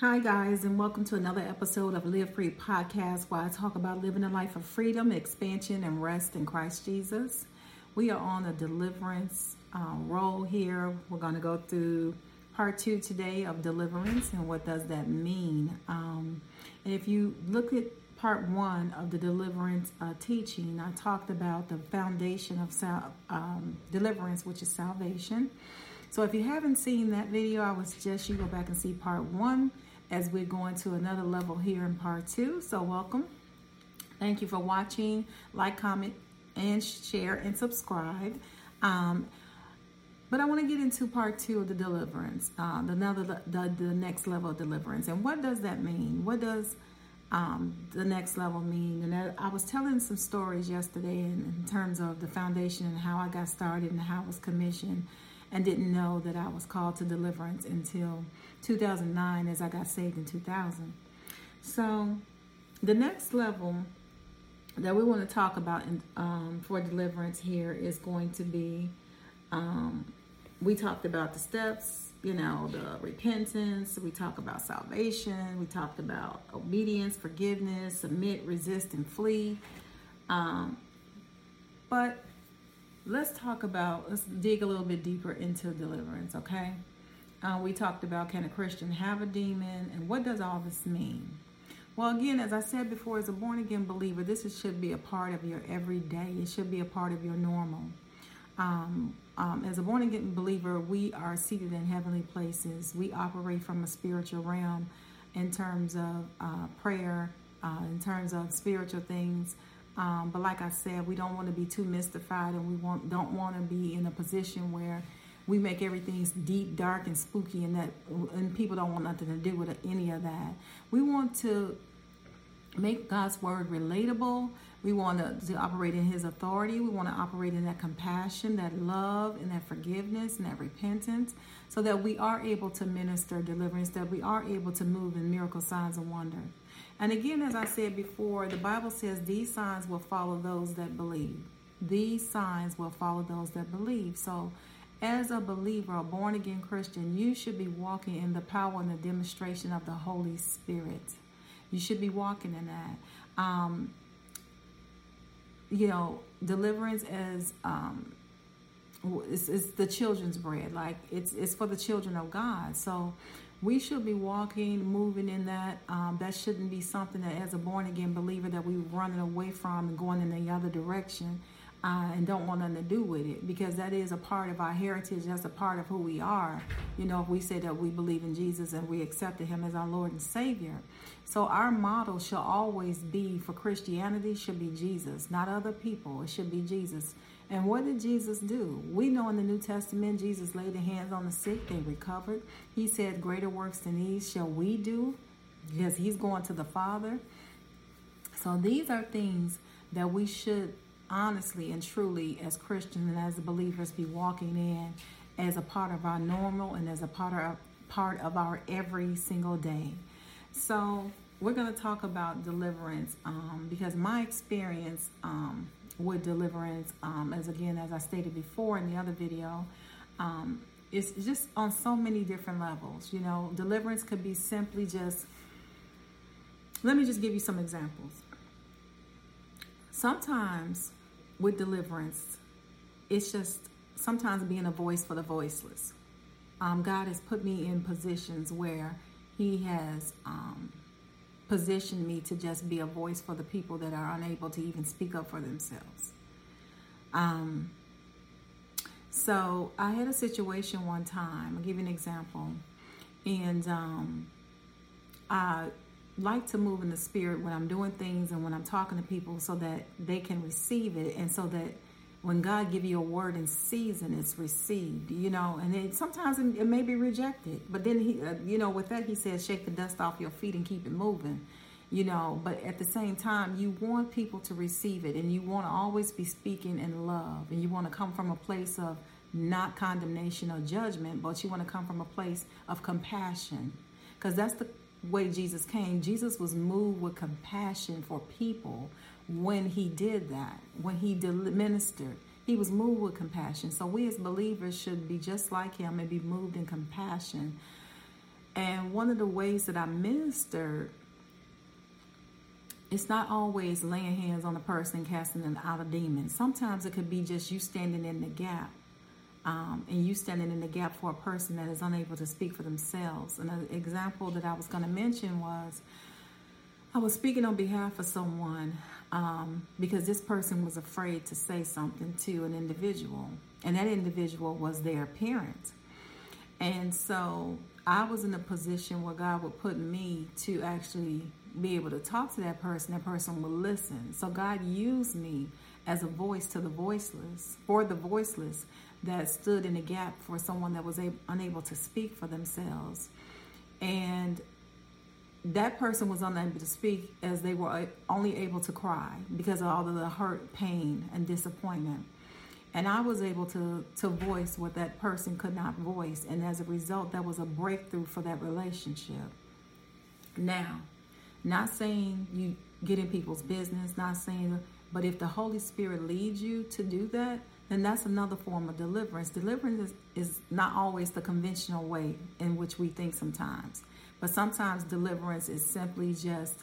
Hi, guys, and welcome to another episode of Live Free Podcast, where I talk about living a life of freedom, expansion, and rest in Christ Jesus. We are on a deliverance uh, roll here. We're going to go through part two today of deliverance and what does that mean. Um, and if you look at part one of the deliverance uh, teaching, I talked about the foundation of sal- um, deliverance, which is salvation. So if you haven't seen that video, I would suggest you go back and see part one as we're going to another level here in part two. So welcome. Thank you for watching. Like, comment, and share and subscribe. Um, but I want to get into part two of the deliverance, uh, the, another, the, the next level of deliverance. And what does that mean? What does um, the next level mean? And I, I was telling some stories yesterday in, in, terms of the foundation and how I got started and how I was commissioned and didn't know that I was called to deliverance until 2009 as I got saved in 2000. So the next level that we want to talk about in, um, for deliverance here is going to be um, we talked about the steps, you know, the repentance, we talked about salvation, we talked about obedience, forgiveness, submit, resist, and flee. Um, but let's talk about, let's dig a little bit deeper into deliverance, okay? Uh, we talked about can a Christian have a demon and what does all this mean? Well, again, as I said before, as a born again believer, this is, should be a part of your everyday. It should be a part of your normal. Um, um, as a born again believer, we are seated in heavenly places. We operate from a spiritual realm in terms of uh, prayer, uh, in terms of spiritual things. Um, but like I said, we don't want to be too mystified, and we want don't want to be in a position where we make everything deep, dark, and spooky, and that and people don't want nothing to do with any of that. We want to make God's word relatable. We want to, to operate in His authority. We want to operate in that compassion, that love, and that forgiveness, and that repentance, so that we are able to minister deliverance, that we are able to move in miracle signs and wonder. And again, as I said before, the Bible says these signs will follow those that believe. These signs will follow those that believe. So, as a believer, a born again Christian, you should be walking in the power and the demonstration of the Holy Spirit. You should be walking in that. Um, you know, deliverance as um, it's, it's the children's bread. Like it's it's for the children of God. So we should be walking, moving in that. Um, that shouldn't be something that, as a born again believer, that we're running away from and going in the other direction uh, and don't want nothing to do with it because that is a part of our heritage. That's a part of who we are. You know, if we say that we believe in Jesus and we accepted Him as our Lord and Savior. So our model shall always be for Christianity should be Jesus, not other people. It should be Jesus. And what did Jesus do? We know in the New Testament, Jesus laid the hands on the sick, they recovered. He said, Greater works than these shall we do because He's going to the Father. So these are things that we should honestly and truly as Christians and as believers be walking in as a part of our normal and as a part of part of our every single day. So we're going to talk about deliverance um, because my experience um, with deliverance, um, as again as I stated before in the other video, um, is just on so many different levels. You know, deliverance could be simply just. Let me just give you some examples. Sometimes with deliverance, it's just sometimes being a voice for the voiceless. Um, God has put me in positions where He has um, positioned me to just be a voice for the people that are unable to even speak up for themselves. Um, so I had a situation one time. I'll give you an example, and um, I like to move in the spirit when I'm doing things and when I'm talking to people so that they can receive it and so that when God give you a word in season, it's received, you know, and it, sometimes it, it, may be rejected, but then he, uh, you know, with that, he says, shake the dust off your feet and keep it moving, you know, but at the same time, you want people to receive it and you want to always be speaking in love and you want to come from a place of not condemnation or judgment, but you want to come from a place of compassion because that's the way Jesus came, Jesus was moved with compassion for people when he did that, when he ministered. He was moved with compassion. So we as believers should be just like him and be moved in compassion And one of the ways that I minister, it's not always laying hands on a person casting them out of demons. Sometimes it could be just you standing in the gap. Um, and you standing in the gap for a person that is unable to speak for themselves. And an example that I was going to mention was I was speaking on behalf of someone um, because this person was afraid to say something to an individual, and that individual was their parent. And so I was in a position where God would put me to actually be able to talk to that person. That person would listen. So God used me as a voice to the voiceless, for the voiceless that stood in a gap for someone that was able, unable to speak for themselves. And that person was unable to speak as they were only able to cry because of all of the hurt, pain, and disappointment. And I was able to, to voice what that person could not voice. And as a result, that was a breakthrough for that relationship. Now, not saying you get in people's business, not saying, but if the Holy Spirit leads you to do that, then that's another form of deliverance. Deliverance is, is not always the conventional way in which we think sometimes. But sometimes deliverance is simply just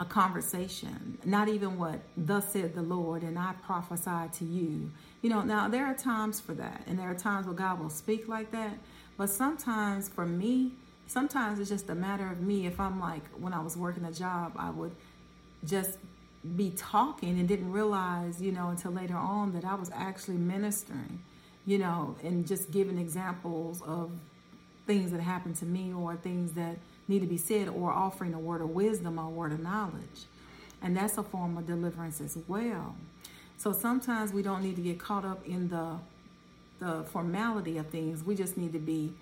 a conversation, not even what thus said the Lord and I prophesy to you. You know, now there are times for that, and there are times where God will speak like that. But sometimes for me, sometimes it's just a matter of me. If I'm like, when I was working a job, I would just be talking and didn't realize, you know, until later on that I was actually ministering, you know, and just giving examples of things that happen to me or things that need to be said or offering a word of wisdom or a word of knowledge. And that's a form of deliverance as well. So sometimes we don't need to get caught up in the the formality of things. We just need to be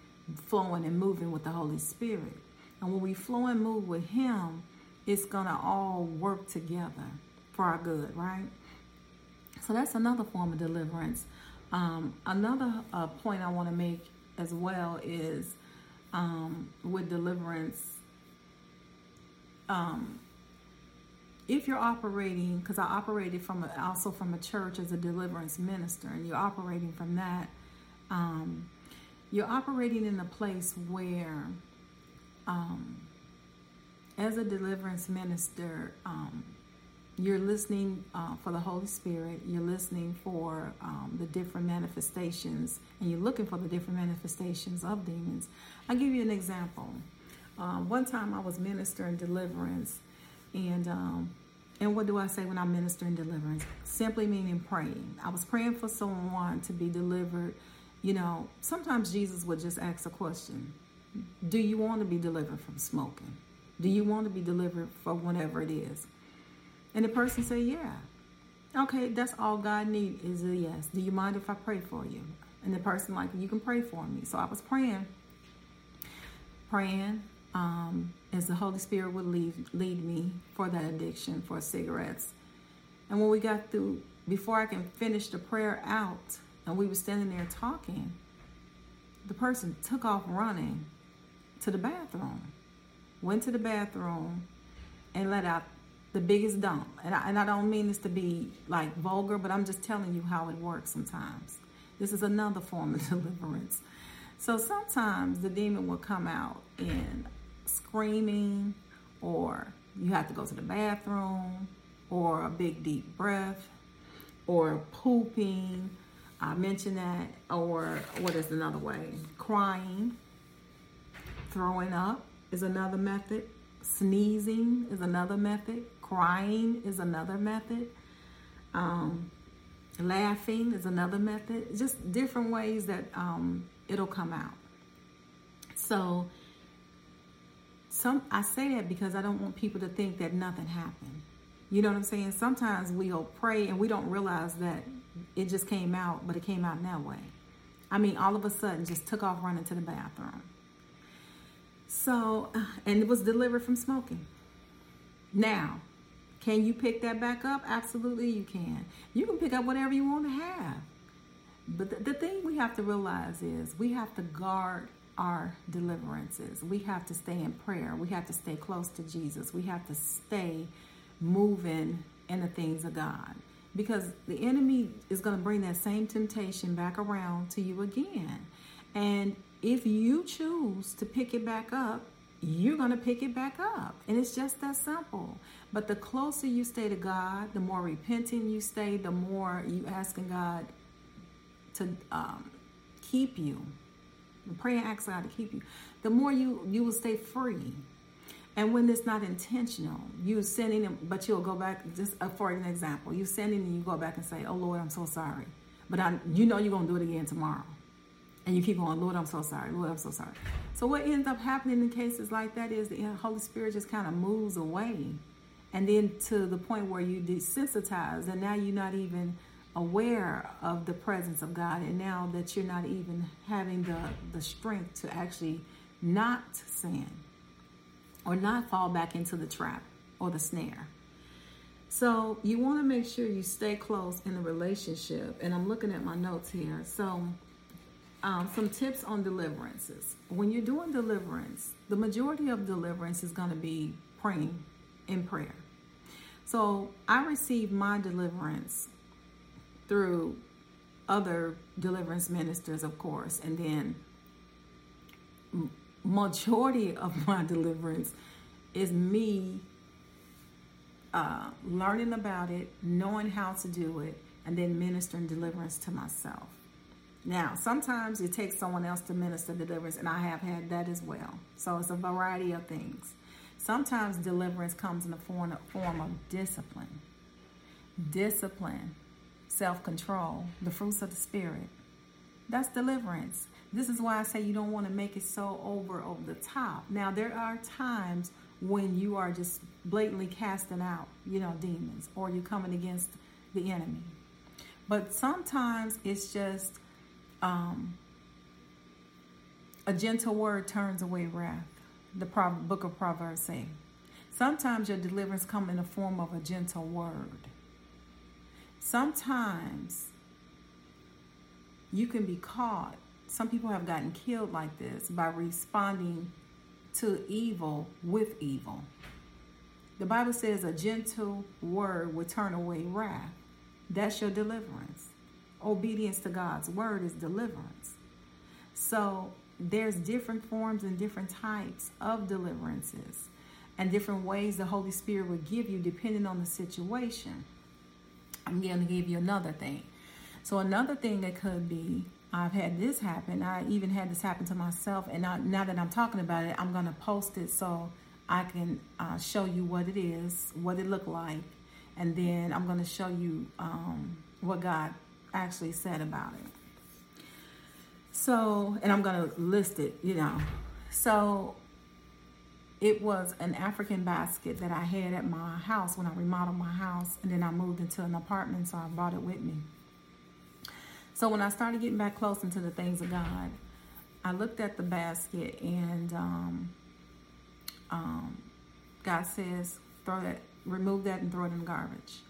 flowing and moving with the Holy Spirit. And when we flow and move with Him, it's gonna all work together for our good, right? So that's another form of deliverance. Um, another uh, point I want to make as well is um, with deliverance. Um, if you're operating, because I operated from a, also from a church as a deliverance minister, and you're operating from that, um, you're operating in a place where, um, as a deliverance minister, um, you're listening uh, for the Holy Spirit, you're listening for um, the different manifestations, and you're looking for the different manifestations of demons. I'll give you an example. Um, one time I was ministering deliverance, and um, and what do I say when I'm ministering deliverance? Simply meaning praying. I was praying for someone to be delivered. You know, sometimes Jesus would just ask a question Do you want to be delivered from smoking? Do you want to be delivered from whatever it is? And the person say, yeah. Okay, that's all God need is a yes. Do you mind if I pray for you? And the person like, you can pray for me. So I was praying, praying um, as the Holy Spirit would lead, lead me for that addiction for cigarettes. And when we got through, before I can finish the prayer out, and we were standing there talking, the person took off running to the bathroom, went to the bathroom, and let out the biggest dump. And I, and I don't mean this to be like vulgar, but I'm just telling you how it works sometimes. This is another form of deliverance. So sometimes the demon will come out in screaming, or you have to go to the bathroom, or a big deep breath, or pooping. I mentioned that, or what is another way? Crying, throwing up is another method, sneezing is another method, Crying is another method. Um, laughing is another method. Just different ways that um, it'll come out. So, some I say that because I don't want people to think that nothing happened. You know what I'm saying? Sometimes we'll pray and we don't realize that it just came out, but it came out in that way. I mean, all of a sudden, just took off running to the bathroom. So, and it was delivered from smoking. Now, can you pick that back up? Absolutely, you can. You can pick up whatever you want to have. But the, the thing we have to realize is we have to guard our deliverances. We have to stay in prayer. We have to stay close to Jesus. We have to stay moving in the things of God. Because the enemy is going to bring that same temptation back around to you again. And if you choose to pick it back up, you're going to pick it back up. And it's just that simple. But the closer you stay to God, the more repentant you stay, the more you asking God to um, keep you. Pray and ask God to keep you. The more you you will stay free. And when it's not intentional, you're sending them, but you'll go back, just uh, for an example, you're sending and you go back and say, Oh Lord, I'm so sorry. But I, you know you're to do it again tomorrow. And you keep going, Lord, I'm so sorry. Lord, I'm so sorry. So what ends up happening in cases like that is the Holy Spirit just kind of moves away. And then to the point where you desensitize, and now you're not even aware of the presence of God. And now that you're not even having the, the strength to actually not sin or not fall back into the trap or the snare. So you want to make sure you stay close in the relationship. And I'm looking at my notes here. So um, some tips on deliverances. When you're doing deliverance, the majority of deliverance is going to be praying in prayer. So I received my deliverance through other deliverance ministers, of course, and then majority of my deliverance is me uh, learning about it, knowing how to do it, and then ministering deliverance to myself. Now, sometimes it takes someone else to minister deliverance, and I have had that as well. So it's a variety of things. Sometimes deliverance comes in the form of, discipline. Discipline, self control, the fruits of the Spirit. That's deliverance. This is why I say you don't want to make it so over over the top. Now, there are times when you are just blatantly casting out, you know, demons or you're coming against the enemy. But sometimes it's just um, a gentle word turns away wrath. The book of Proverbs say. Sometimes your deliverance come in the form of a gentle word. Sometimes you can be caught. Some people have gotten killed like this by responding to evil with evil. The Bible says a gentle word will turn away wrath. That's your deliverance obedience to God's word is deliverance. So there's different forms and different types of deliverances and different ways the Holy Spirit will give you depending on the situation. I'm going to give you another thing. So another thing that could be I've had this happen. I even had this happen to myself, and I, now that I'm talking about it, I'm going to post it so I can uh, show you what it is, what it looked like, and then I'm going to show you um, what God actually said about it. So, and I'm going to list it, you know. So, it was an African basket that I had at my house when I remodeled my house, and then I moved into an apartment, so I brought it with me. So, when I started getting back close into the things of God, I looked at the basket, and um, um, God says, throw that, remove that, and throw it in the garbage.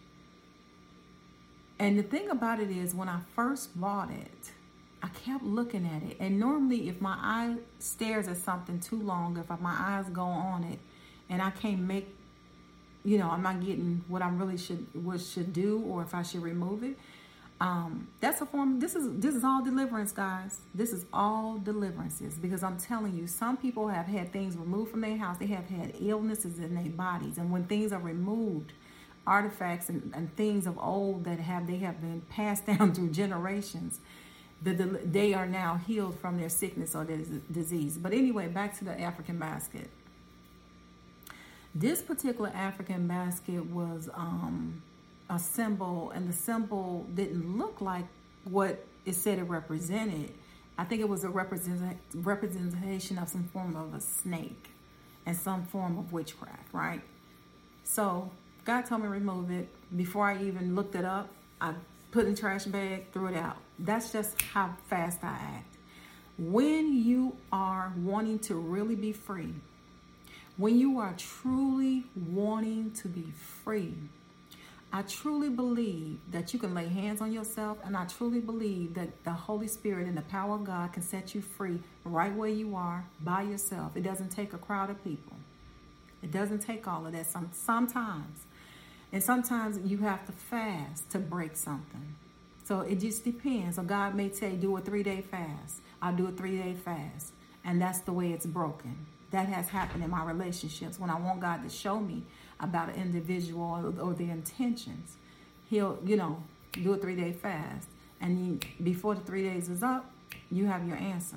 And the thing about it is, when I first bought it, I kept looking at it. And normally, if my eye stares at something too long, if my eyes go on it, and I can't make, you know, I'm not getting what I really should what should do, or if I should remove it, um, that's a form. This is this is all deliverance, guys. This is all deliverances because I'm telling you, some people have had things removed from their house. They have had illnesses in their bodies, and when things are removed artifacts and, and things of old that have they have been passed down through generations that the, they are now healed from their sickness or their disease. But anyway, back to the African basket. This particular African basket was um, a symbol, and the symbol didn't look like what it said it represented. I think it was a represent, representation of some form of a snake and some form of witchcraft, right? So God told me to remove it. Before I even looked it up, I put in the trash bag, threw it out. That's just how fast I act. When you are wanting to really be free, when you are truly wanting to be free, I truly believe that you can lay hands on yourself, and I truly believe that the Holy Spirit and the power of God can set you free right where you are by yourself. It doesn't take a crowd of people. It doesn't take all of that. Some, sometimes and sometimes you have to fast to break something. So it just depends. So God may say, do a three day fast. I'll do a three day fast. And that's the way it's broken. That has happened in my relationships when I want God to show me about an individual or, their intentions. He'll, you know, do a three day fast. And before the three days is up, you have your answer.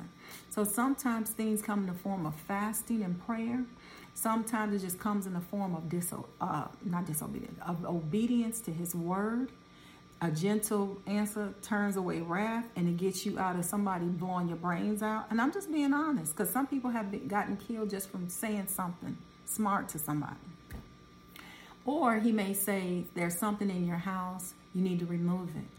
So sometimes things come in the form of fasting and prayer. Sometimes it just comes in the form of diso- uh, not disobedience, of obedience to His word. A gentle answer turns away wrath, and it gets you out of somebody blowing your brains out. And I'm just being honest, because some people have been, gotten killed just from saying something smart to somebody. Or he may say, "There's something in your house, you need to remove it."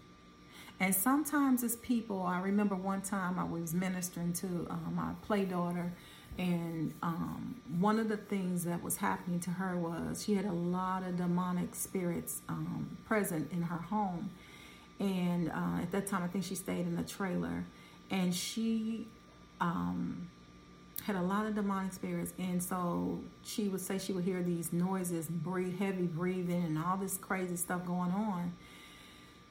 And sometimes it's people. I remember one time I was ministering to uh, my play daughter, and um, one of the things that was happening to her was she had a lot of demonic spirits um, present in her home. And uh, at that time, I think she stayed in a trailer, and she um, had a lot of demonic spirits. And so she would say she would hear these noises, breathe, heavy breathing, and all this crazy stuff going on.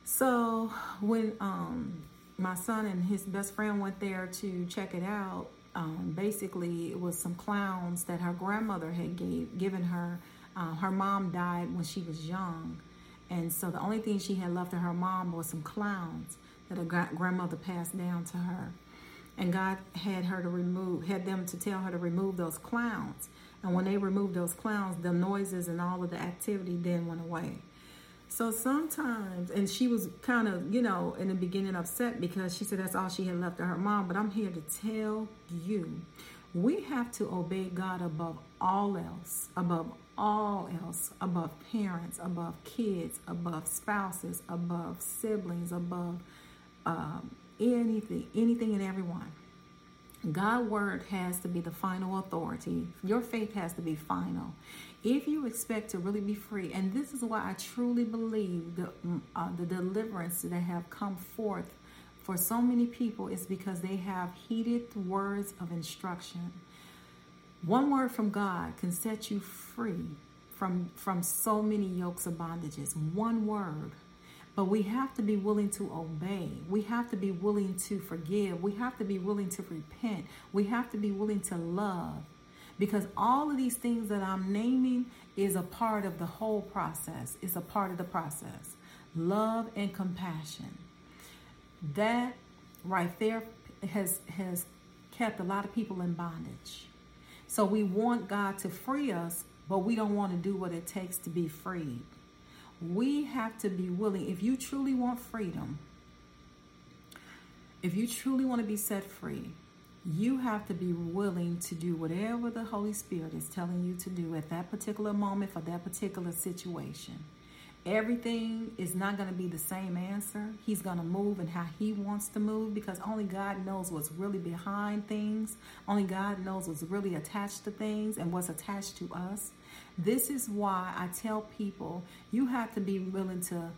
So when um, my son and his best friend went there to check it out, um, basically it was some clowns that her grandmother had gave, given her. Uh, her mom died when she was young, and so the only thing she had left of her mom was some clowns that her gra- grandmother passed down to her. And God had her to remove, had them to tell her to remove those clowns. And when they removed those clowns, the noises and all of the activity then went away. So sometimes, and she was kind of, you know, in the beginning upset because she said that's all she had left of her mom. But I'm here to tell you, we have to obey God above all else, above all else, above parents, above kids, above spouses, above siblings, above um, anything, anything and everyone. God' word has to be the final authority. Your faith has to be final if you expect to really be free, and this is why I truly believe the, mm, uh, the deliverance that have come forth for so many people is because they have heeded words of instruction. One word from God can set you free from, from so many yokes of bondages. One word. But we have to be willing to obey. We have to be willing to forgive. We have to be willing to repent. We have to be willing to love because all of these things that I'm naming is a part of the whole process. It's a part of the process. Love and compassion. That right there has has kept a lot of people in bondage. So we want God to free us, but we don't want to do what it takes to be freed. We have to be willing. If you truly want freedom, if you truly want to be set free, you have to be willing to do whatever the Holy Spirit is telling you to do at that particular moment for that particular situation. Everything is not going to be the same answer. He's going to move and how he wants to move because only God knows what's really behind things. Only God knows what's really attached to things and what's attached to us. This is why I tell people you have to be willing to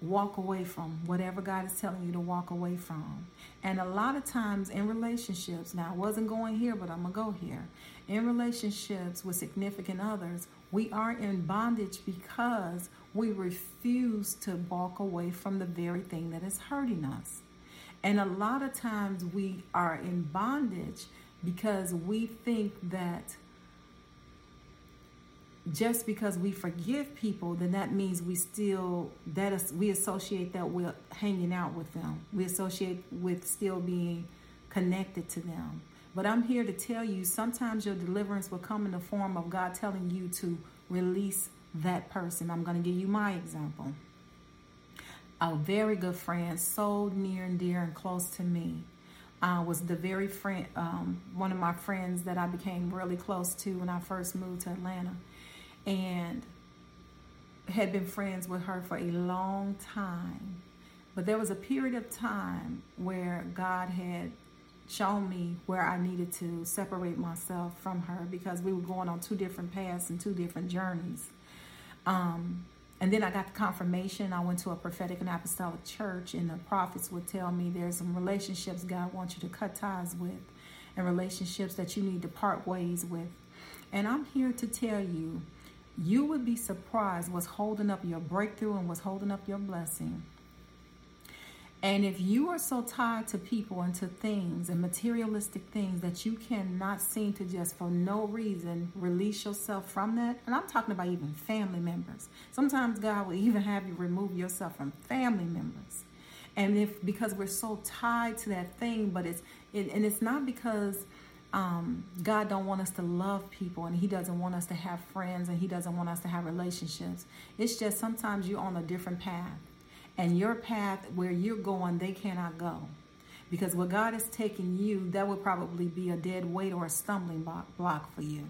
walk away from whatever God is telling you to walk away from. And a lot of times in relationships, now I wasn't going here, but I'm going to go here. In relationships with significant others, we are in bondage because we refuse to walk away from the very thing that is hurting us. And a lot of times we are in bondage because we think that just because we forgive people, then that means we still that is, we associate that with hanging out with them. We associate with still being connected to them. But I'm here to tell you sometimes your deliverance will come in the form of God telling you to release that person. I'm going to give you my example. A very good friend, so near and dear and close to me, uh, was the very friend, um, one of my friends that I became really close to when I first moved to Atlanta and had been friends with her for a long time. But there was a period of time where God had shown me where I needed to separate myself from her because we were going on two different paths and two different journeys. Um, and then I got the confirmation. I went to a prophetic and apostolic church, and the prophets would tell me there's some relationships God wants you to cut ties with, and relationships that you need to part ways with. And I'm here to tell you you would be surprised what's holding up your breakthrough and what's holding up your blessing. And if you are so tied to people and to things and materialistic things that you cannot seem to just for no reason release yourself from that, and I'm talking about even family members. Sometimes God will even have you remove yourself from family members. And if because we're so tied to that thing, but it's it, and it's not because um, God don't want us to love people and he doesn't want us to have friends and he doesn't want us to have relationships. It's just sometimes you're on a different path and your path where you're going, they cannot go. Because where God is taking you, that would probably be a dead weight or a stumbling block for you.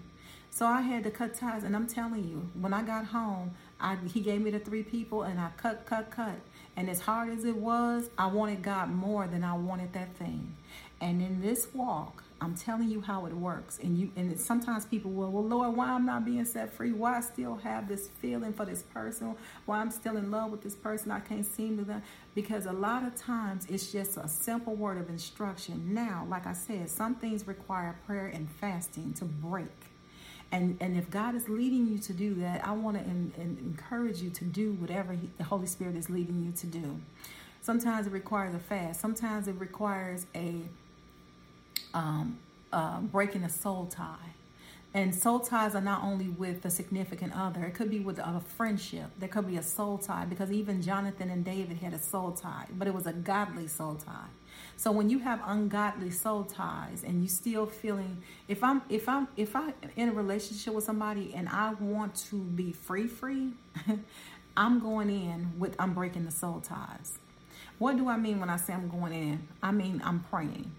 So I had to cut ties, and I'm telling you, when I got home, I, he gave me the three people, and I cut, cut, cut. And as hard as it was, I wanted God more than I wanted that thing. And in this walk, I'm telling you how it works. And you and sometimes people will, well, Lord, why I'm not being set free? Why I still have this feeling for this person? Why I'm still in love with this person? I can't seem to that. Because a lot of times it's just a simple word of instruction. Now, like I said, some things require prayer and fasting to break. And, and if God is leading you to do that, I want to in, in encourage you to do whatever he, the Holy Spirit is leading you to do. Sometimes it requires a fast. Sometimes it requires a um, uh, breaking a soul tie. And soul ties are not only with a significant other, it could be with a friendship. There could be a soul tie because even Jonathan and David had a soul tie, but it was a godly soul tie. So when you have ungodly soul ties and you still feeling if I'm if I'm if I'm in a relationship with somebody and I want to be free free, I'm going in with I'm breaking the soul ties. What do I mean when I say I'm going in? I mean I'm praying.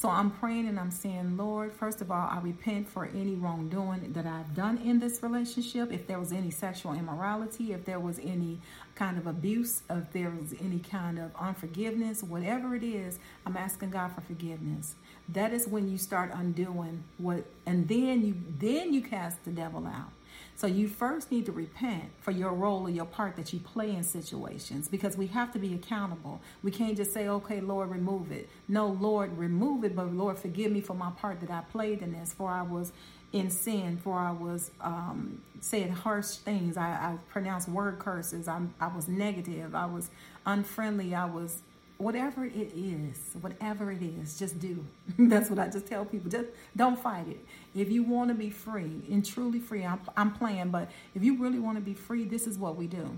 So I'm praying and I'm saying, Lord, first of all, I repent for any wrongdoing that I've done in this relationship. If there was any sexual immorality, if there was any kind of abuse, if there was any kind of unforgiveness, whatever it is, I'm asking God for forgiveness. That is when you start undoing what, and then you then you cast the devil out. So you first need to repent for your role or your part that you play in situations because we have to be accountable. We can't just say, okay, Lord, remove it. No, Lord, remove it, but Lord, forgive me for my part that I played in this, for I was in sin, for I was um, saying harsh things. I, I pronounced word curses. I, I was negative. I was unfriendly. I was whatever it is, whatever it is, just do. That's what I just tell people. Just don't fight it. If you want to be free and truly free, I'm, I'm playing, but if you really want to be free, this is what we do.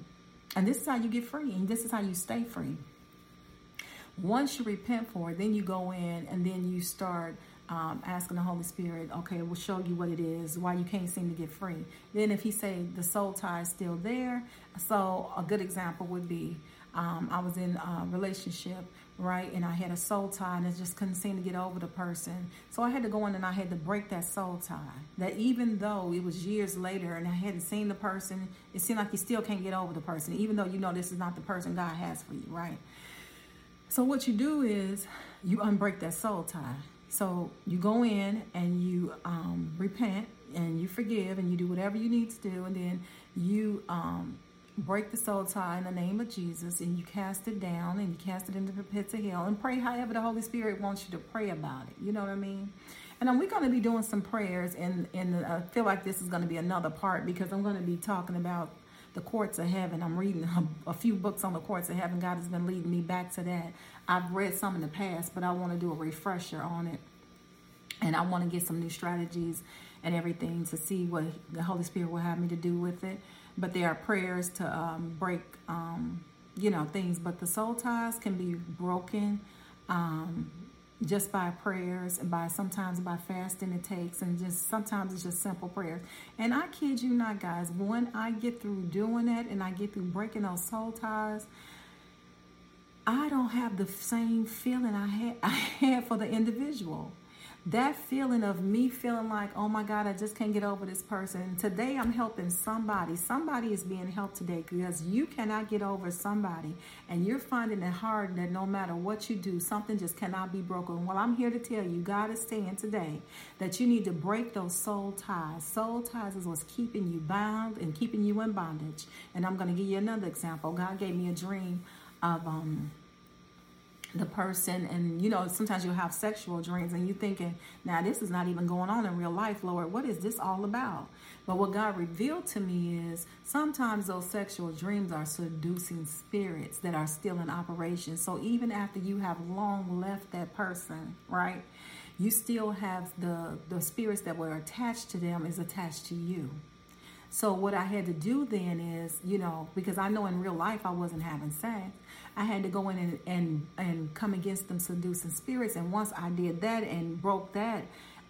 And this is how you get free, and this is how you stay free. Once you repent for it, then you go in and then you start um, asking the Holy Spirit, okay, we'll show you what it is, why you can't seem to get free. Then if he say the soul tie is still there, so a good example would be um, I was in a relationship, right? And I had a soul tie and I just couldn't seem to get over the person. So I had to go in and I had to break that soul tie. That even though it was years later and I hadn't seen the person, it seemed like you still can't get over the person, even though you know this is not the person God has for you, right? So what you do is you unbreak that soul tie. So you go in and you um, repent and you forgive and you do whatever you need to do, and then you um, break the soul tie in the name of Jesus and you cast it down and you cast it into the pits of hell and pray however the Holy Spirit wants you to pray about it. You know what I mean? And we're going to be doing some prayers, and, and uh, I feel like this is going to be another part because I'm going to be talking about the courts of heaven. I'm reading a, a, few books on the courts of heaven. God has been leading me back to that. I've read some in the past, but I want to do a refresher on it. And I want to get some new strategies and everything to see what the Holy Spirit will have me to do with it but there are prayers to um, break, um, you know, things. But the soul ties can be broken um, just by prayers and by sometimes by fasting it takes, and just sometimes it's just simple prayers. And I kid you not, guys, when I get through doing that and I get through breaking those soul ties. I don't have the same feeling I had I had for the individual that feeling of me feeling like, oh my God, I just can't get over this person. Today I'm helping somebody. Somebody is being helped today because you cannot get over somebody and you're finding it hard that no matter what you do, something just cannot be broken. Well, I'm here to tell you, God is saying today that you need to break those soul ties. Soul ties is what's keeping you bound and keeping you in bondage. And I'm going to give you another example. God gave me a dream of, um, the person and you know sometimes you'll have sexual dreams and you're thinking now this is not even going on in real life lord. What is this all about? But what god revealed to me is sometimes those sexual dreams are seducing spirits that are still in operation. So even after you have long left that person right you still have the the spirits that were attached to them is attached to you so what I had to do then is, you know, because I know in real life I wasn't having sex, I had to go in and and, and come against them seducing spirits. And once I did that and broke that,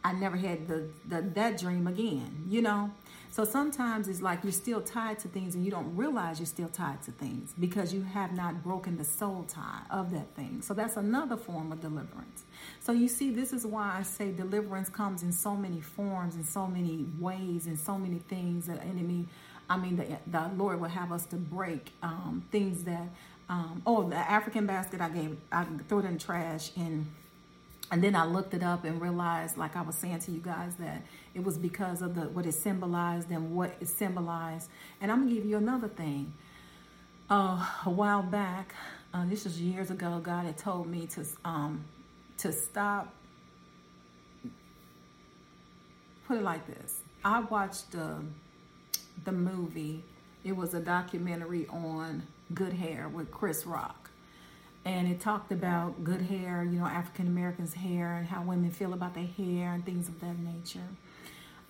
I never had the, the that dream again, you know. So sometimes it's like you're still tied to things and you don't realize you're still tied to things because you have not broken the soul tie of that thing. So that's another form of deliverance. So you see, this is why I say deliverance comes in so many forms, in so many ways, and so many things that enemy, I mean, the, the Lord will have us to break um, things that, um, oh, the African basket I gave, I threw it in trash and and then I looked it up and realized, like I was saying to you guys, that it was because of the what it symbolized and what it symbolized. And I'm gonna give you another thing. Uh, a while back, uh, this was years ago, God had told me to um, to stop. Put it like this: I watched uh, the movie. It was a documentary on good hair with Chris Rock and it talked about good hair, you know, African Americans' hair and how women feel about their hair and things of that nature.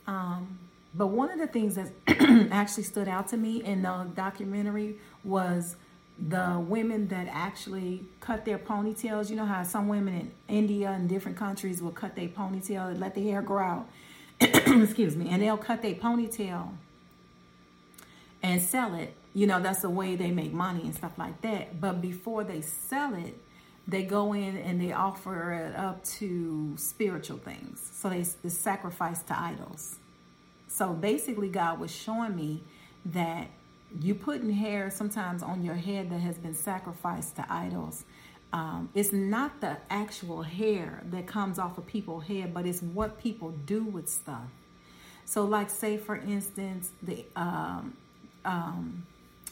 Um, but one of the things that actually stood out to me in the documentary was the women that actually cut their ponytails. You know how some women in India and different countries will cut their ponytail and let the hair grow out. Excuse me. And they'll cut their ponytail and sell it you know that's the way they make money and stuff like that but before they sell it they go in and they offer it up to spiritual things so they, they sacrifice to idols so basically god was showing me that you putting hair sometimes on your head that has been sacrificed to idols um, it's not the actual hair that comes off of people's head but it's what people do with stuff so like say for instance the um, um,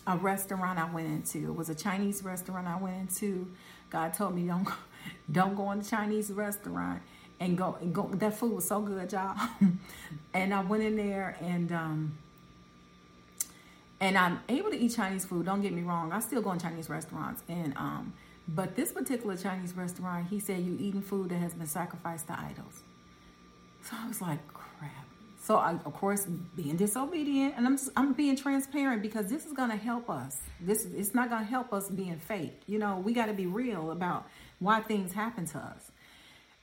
a restaurant I went into. It was a Chinese restaurant I went into. God told me don't don't go in the Chinese restaurant and go and go. That food was so good, y'all. and I went in there and um and I'm able to eat Chinese food. Don't get me wrong. I still go in Chinese restaurants and um but this particular Chinese restaurant, he said you eating food that has been sacrificed to idols. So I was like, crap. So I, of course, being disobedient, and I'm I'm being transparent because this is to help us. This it's not to help us being fake. You know, we got to be real about why things happen to us.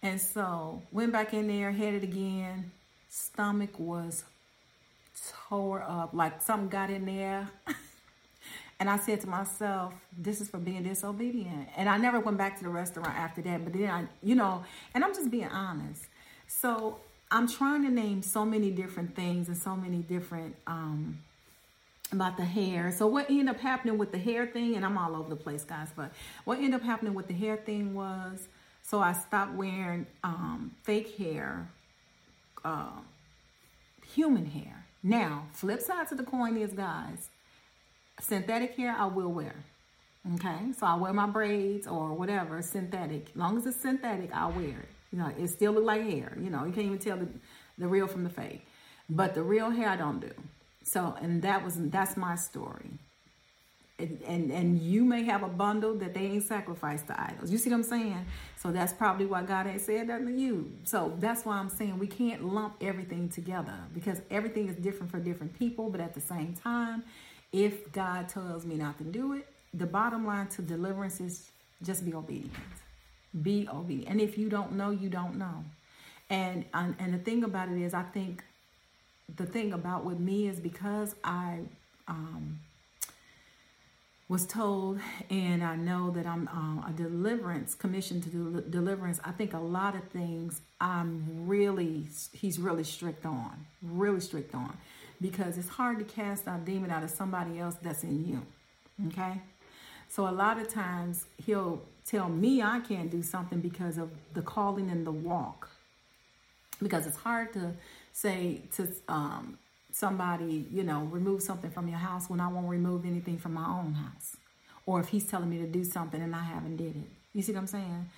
And so went back in there, had it again. Stomach was tore up, like something got in there. and I said to myself, "This is for being disobedient." And I never went back to the restaurant after that. But then I, you know, and I'm just being honest. So I'm trying to name so many different things and so many different um, about the hair. So what ended up happening with the hair thing, and I'm all over the place, guys, but what ended up happening with the hair thing was, so I stopped wearing um, fake hair, uh, human hair. Now, flip side to the coin is, guys, synthetic hair I will wear. Okay, so I wear my braids or whatever synthetic. As long as it's synthetic, I'll wear it. You know, it still look like hair. You know, you can't even tell the, the real from the fake. But the real hair I don't do. So, and that was that's my story. And, and and you may have a bundle that they ain't sacrificed to idols. You see what I'm saying? So that's probably why God ain't said that to you. So that's why I'm saying we can't lump everything together because everything is different for different people. But at the same time, if God tells me not to do it, the bottom line to deliverance is just be obedient. Be obedient. And if you don't know, you don't know. And and and the thing about it is, I think the thing about with me is because I um, was told, and I know that I'm uh, a deliverance commission to do deliverance. I think a lot of things I'm really he's really strict on, really strict on, because it's hard to cast a demon out of somebody else that's in you. Okay, so a lot of times he'll tell me I can't do something because of the calling and the walk. Because it's hard to say to um, somebody, you know, remove something from your house when I won't remove anything from my own house. Or if he's telling me to do something and I haven't did it. You see what I'm saying?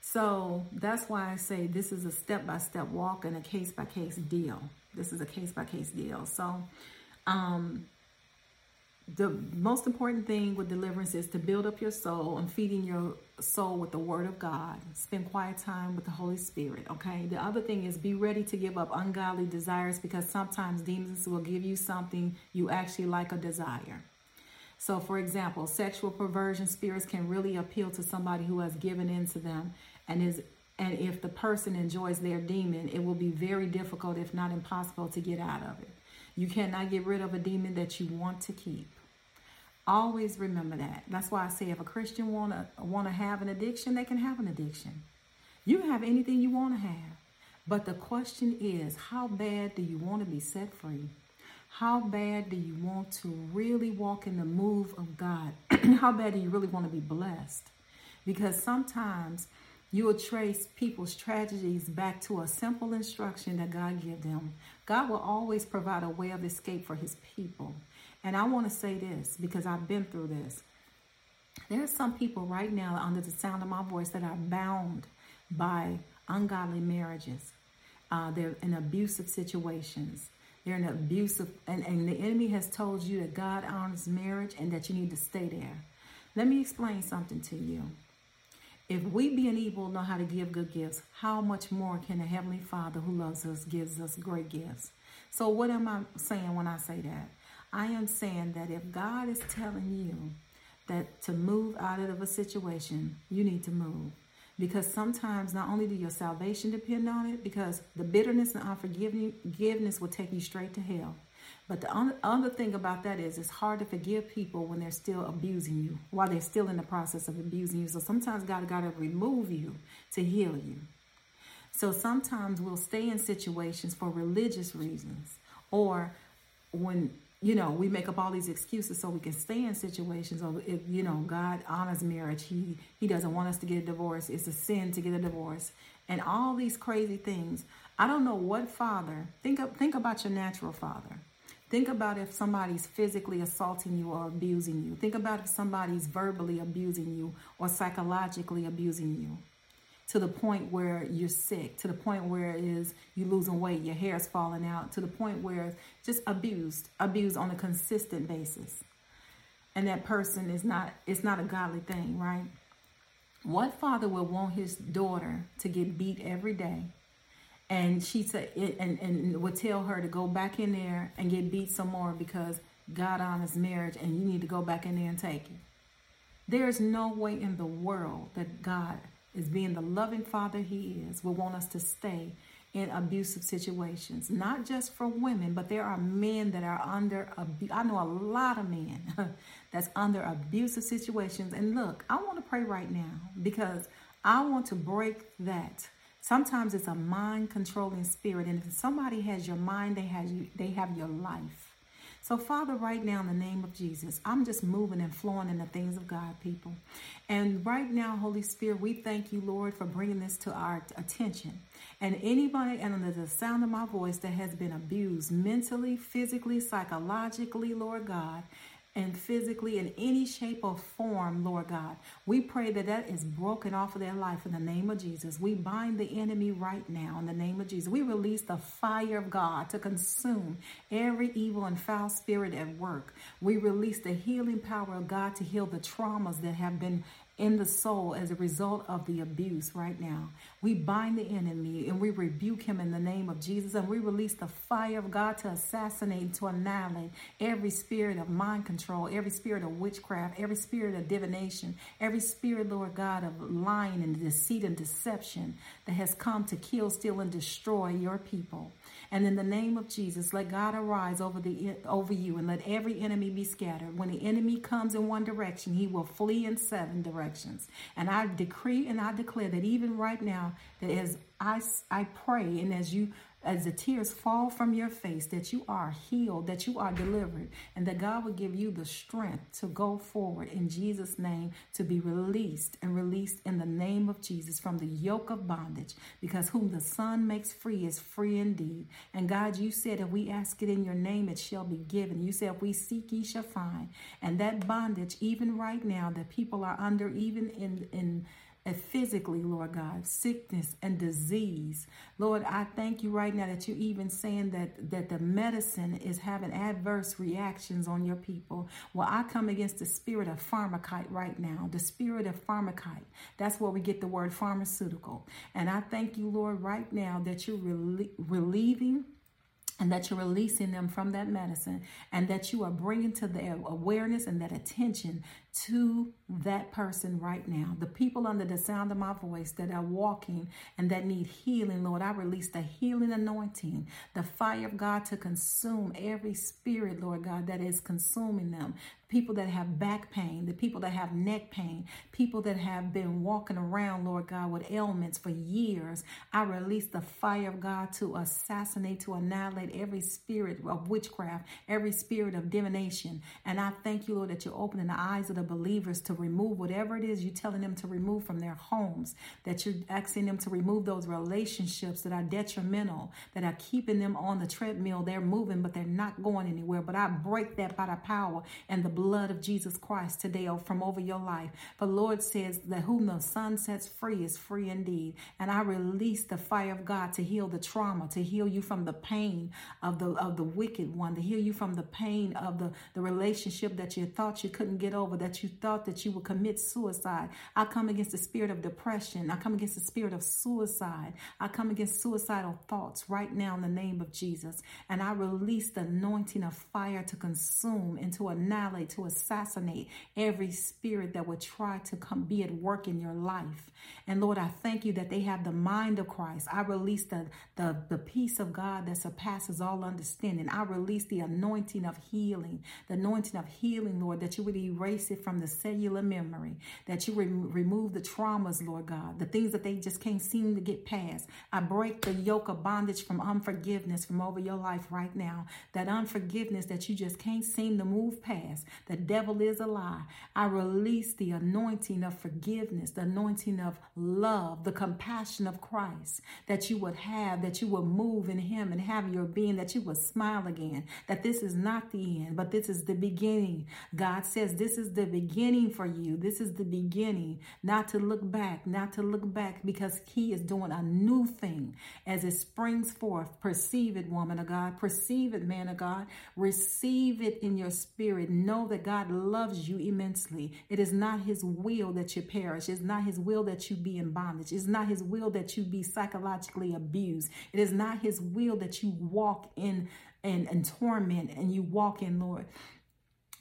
So that's why I say this is a step by step walk and a case by case deal. This is a case by case deal. So, um, the most important thing with deliverance is to build up your soul and feeding your soul with the word of God. Spend quiet time with the Holy Spirit, okay? The other thing is be ready to give up ungodly desires because sometimes demons will give you something you actually like a desire. So, for example, sexual perversion spirits can really appeal to somebody who has given in to them and is and if the person enjoys their demon, it will be very difficult, if not impossible, to get out of it. You cannot get rid of a demon that you want to keep. Always remember that. That's why I say if a Christian wanna wanna have an addiction, they can have an addiction. You have anything you want to have. But the question is, how bad do you want to be set free? How bad do you want to really walk in the move of God? how bad do you really want to be blessed? Because sometimes you will trace people's tragedies back to a simple instruction that God gave them. God will always provide a way of escape for his people. And I want to say this because I've been through this. There are some people right now under the sound of my voice that are bound by ungodly marriages. Uh, they're in abusive situations. They're in abusive, and, and the enemy has told you that God honors marriage and that you need to stay there. Let me explain something to you. If we being evil know how to give good gifts, how much more can the Heavenly Father who loves us gives us great gifts? So what am I saying when I say that? I am saying that if God is telling you that to move out of a situation, you need to move. Because sometimes not only do your salvation depend on it, because the bitterness and unforgiveness will take you straight to hell. But the other thing about that is it's hard to forgive people when they're still abusing you, while they're still in the process of abusing you. So sometimes God got to remove you to heal you. So sometimes we'll stay in situations for religious reasons or when you know, we make up all these excuses so we can stay in situations of if you know God honors marriage, He He doesn't want us to get a divorce. It's a sin to get a divorce, and all these crazy things. I don't know what father think of, think about your natural father. Think about if somebody's physically assaulting you or abusing you. Think about if somebody's verbally abusing you or psychologically abusing you to the point where you're sick, to the point where it is you losing weight, your hair's falling out, to the point where it's just abused, abused on a consistent basis. And that person is not it's not a godly thing, right? What father would want his daughter to get beat every day? And she said and, and would tell her to go back in there and get beat some more because God honors marriage and you need to go back in there and take it. There's no way in the world that God is being the loving father he is, will want us to stay in abusive situations, not just for women, but there are men that are under abuse. I know a lot of men that's under abusive situations. And look, I want to pray right now because I want to break that. Sometimes it's a mind controlling spirit, and if somebody has your mind, they have you, they have your life. So, Father, right now, in the name of Jesus, I'm just moving and flowing in the things of God, people. And right now, Holy Spirit, we thank you, Lord, for bringing this to our attention. And anybody under the sound of my voice that has been abused mentally, physically, psychologically, Lord God, and physically in any shape or form, Lord God. We pray that that is broken off of their life in the name of Jesus. We bind the enemy right now in the name of Jesus. We release the fire of God to consume every evil and foul spirit at work. We release the healing power of God to heal the traumas that have been in the soul as a result of the abuse right now. We bind the enemy and we rebuke him in the name of Jesus and we release the fire of God to assassinate, to annihilate every spirit of mind control, every spirit of witchcraft, every spirit of divination, every spirit, Lord God, of lying and deceit and deception that has come to kill, steal, and destroy your people. And in the name of Jesus, let God arise over the over you and let every enemy be scattered. When the enemy comes in one direction, he will flee in seven directions. And I decree and I declare that even right now, that as I, I pray and as you as the tears fall from your face, that you are healed, that you are delivered, and that God will give you the strength to go forward in Jesus' name to be released and released in the name of Jesus from the yoke of bondage, because whom the Son makes free is free indeed. And God, you said if we ask it in your name, it shall be given. You said if we seek, ye shall find. And that bondage, even right now, that people are under, even in in physically, Lord God, sickness and disease. Lord, I thank you right now that you're even saying that, that the medicine is having adverse reactions on your people. Well, I come against the spirit of pharmacite right now, the spirit of pharmacite. That's where we get the word pharmaceutical. And I thank you, Lord, right now that you're relie- relieving and that you're releasing them from that medicine and that you are bringing to their awareness and that attention to that person right now. The people under the sound of my voice that are walking and that need healing, Lord, I release the healing anointing, the fire of God to consume every spirit, Lord God, that is consuming them. People that have back pain, the people that have neck pain, people that have been walking around, Lord God, with ailments for years. I release the fire of God to assassinate, to annihilate every spirit of witchcraft, every spirit of divination. And I thank you, Lord, that you're opening the eyes of the believers to remove whatever it is you're telling them to remove from their homes, that you're asking them to remove those relationships that are detrimental, that are keeping them on the treadmill. They're moving, but they're not going anywhere. But I break that by the power and the blood of Jesus Christ today from over your life. For Lord says that whom the Son sets free is free indeed. And I release the fire of God to heal the trauma, to heal you from the pain of the of the wicked one, to heal you from the pain of the, the relationship that you thought you couldn't get over, that you thought that you would commit suicide. I come against the spirit of depression. I come against the spirit of suicide. I come against suicidal thoughts right now in the name of Jesus. And I release the anointing of fire to consume and to annihilate, to assassinate every spirit that would try to come be at work in your life. And Lord, I thank you that they have the mind of Christ. I release the, the, the peace of God that surpasses all understanding. I release the anointing of healing, the anointing of healing, Lord, that you would erase it from the cellular memory, that you re- remove the traumas, Lord God, the things that they just can't seem to get past. I break the yoke of bondage from unforgiveness from over your life right now. That unforgiveness that you just can't seem to move past. The devil is a lie. I release the anointing of forgiveness, the anointing of love, the compassion of Christ that you would have, that you would move in Him and have your being, that you would smile again, that this is not the end, but this is the beginning. God says this is the beginning for you. This is the beginning, not to look back, not to look back because He is doing a new thing as it springs forth. Perceive it, woman of God. Perceive it, man of God. Receive it in your spirit. Know that God loves you immensely. It is not His will that you perish. It's not His will that you be in bondage. It's not His will that you be psychologically abused. It is not His will that you walk in and, and torment and you walk in, Lord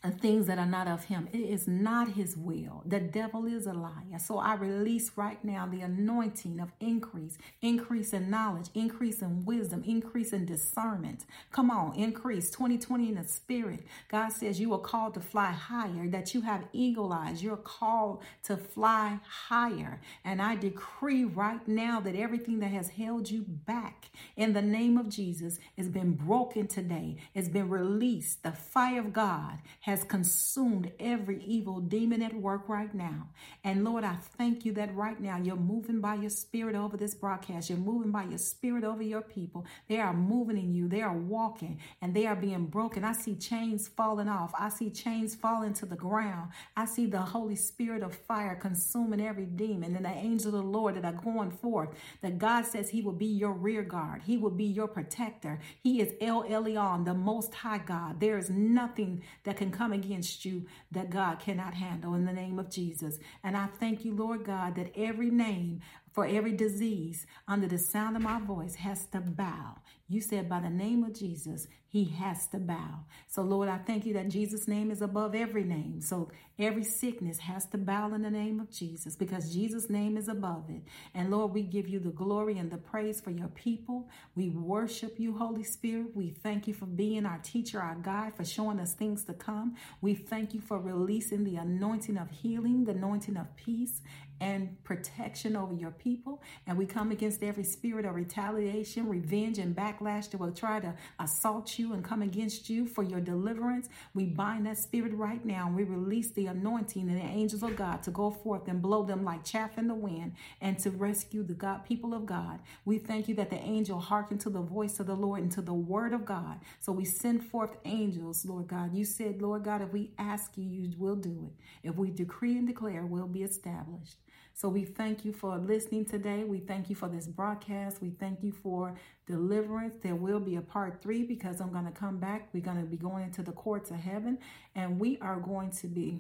things that are not of him. It is not his will. The devil is a liar. So I release right now the anointing of increase, increase in knowledge, increase in wisdom, increase in discernment. Come on, increase 2020 in the spirit. God says you are called to fly higher, that you have eagle eyes. You're called to fly higher. And I decree right now that everything that has held you back in the name of Jesus has been broken today, it's been released. The fire of God has consumed every evil demon at work right now. And Lord, I thank you that right now you're moving by your spirit over this broadcast. You're moving by your spirit over your people. They are moving in you. They are walking and they are being broken. I see chains falling off. I see chains falling to the ground. I see the Holy Spirit of fire consuming every demon and the angels of the Lord that are going forth. That God says He will be your rear guard. He will be your protector. He is El Elyon, the Most High God. There is nothing that can come against you that God cannot handle in the name of Jesus. And I thank you, Lord God, that every name for every disease under the sound of my voice has to bow. You said by the name of Jesus, he has to bow. So, Lord, I thank you that Jesus' name is above every name. So, every sickness has to bow in the name of Jesus because Jesus' name is above it. And, Lord, we give you the glory and the praise for your people. We worship you, Holy Spirit. We thank you for being our teacher, our guide, for showing us things to come. We thank you for releasing the anointing of healing, the anointing of peace, and protection over your people. And we come against every spirit of retaliation, revenge, and backlash that will try to assault you and come against you for your deliverance. We bind that spirit right now and we release the anointing and the angels of God to go forth and blow them like chaff in the wind and to rescue the God people of God. We thank you that the angel hearkened to the voice of the Lord and to the word of God. So we send forth angels, Lord God. You said, Lord God, if we ask you, you will do it. If we decree and declare, we'll be established. So we thank you for listening today. We thank you for this broadcast. We thank you for deliverance. There will be a part three because I'm going to come back. We're going to be going into the courts of heaven and we are going to be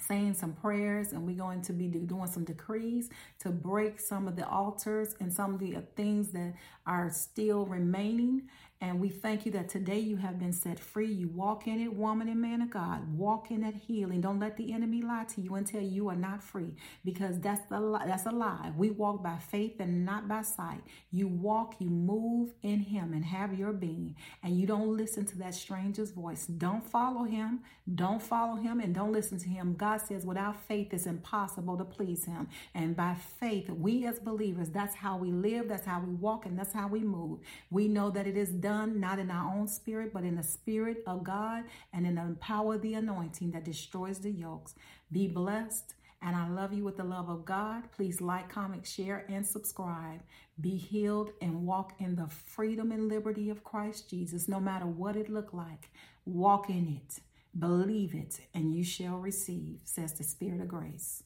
saying some prayers and we're going to be doing some decrees to break some of the altars and some of the things that are still remaining and we thank you that today you have been set free. You walk in it, woman and man of God. Walk in that healing. Don't let the enemy lie to you and tell you you are not free because that's the that's a lie. We walk by faith and not by sight. You walk, you move in him and have your being. And you don't listen to that stranger's voice. Don't follow him. Don't follow him and don't listen to him. God says without faith it's impossible to please him. And by faith, we as believers, that's how we live, that's how we walk, and that's how we move. We know that it is done done not in our own spirit, but in the spirit of God and in the power of the anointing that destroys the yokes. Be blessed. And I love you with the love of God. Please like, comment, share, and subscribe. Be healed and walk in the freedom and liberty of Christ Jesus, no matter what it look like. Walk in it, believe it, and you shall receive, says the Spirit of grace.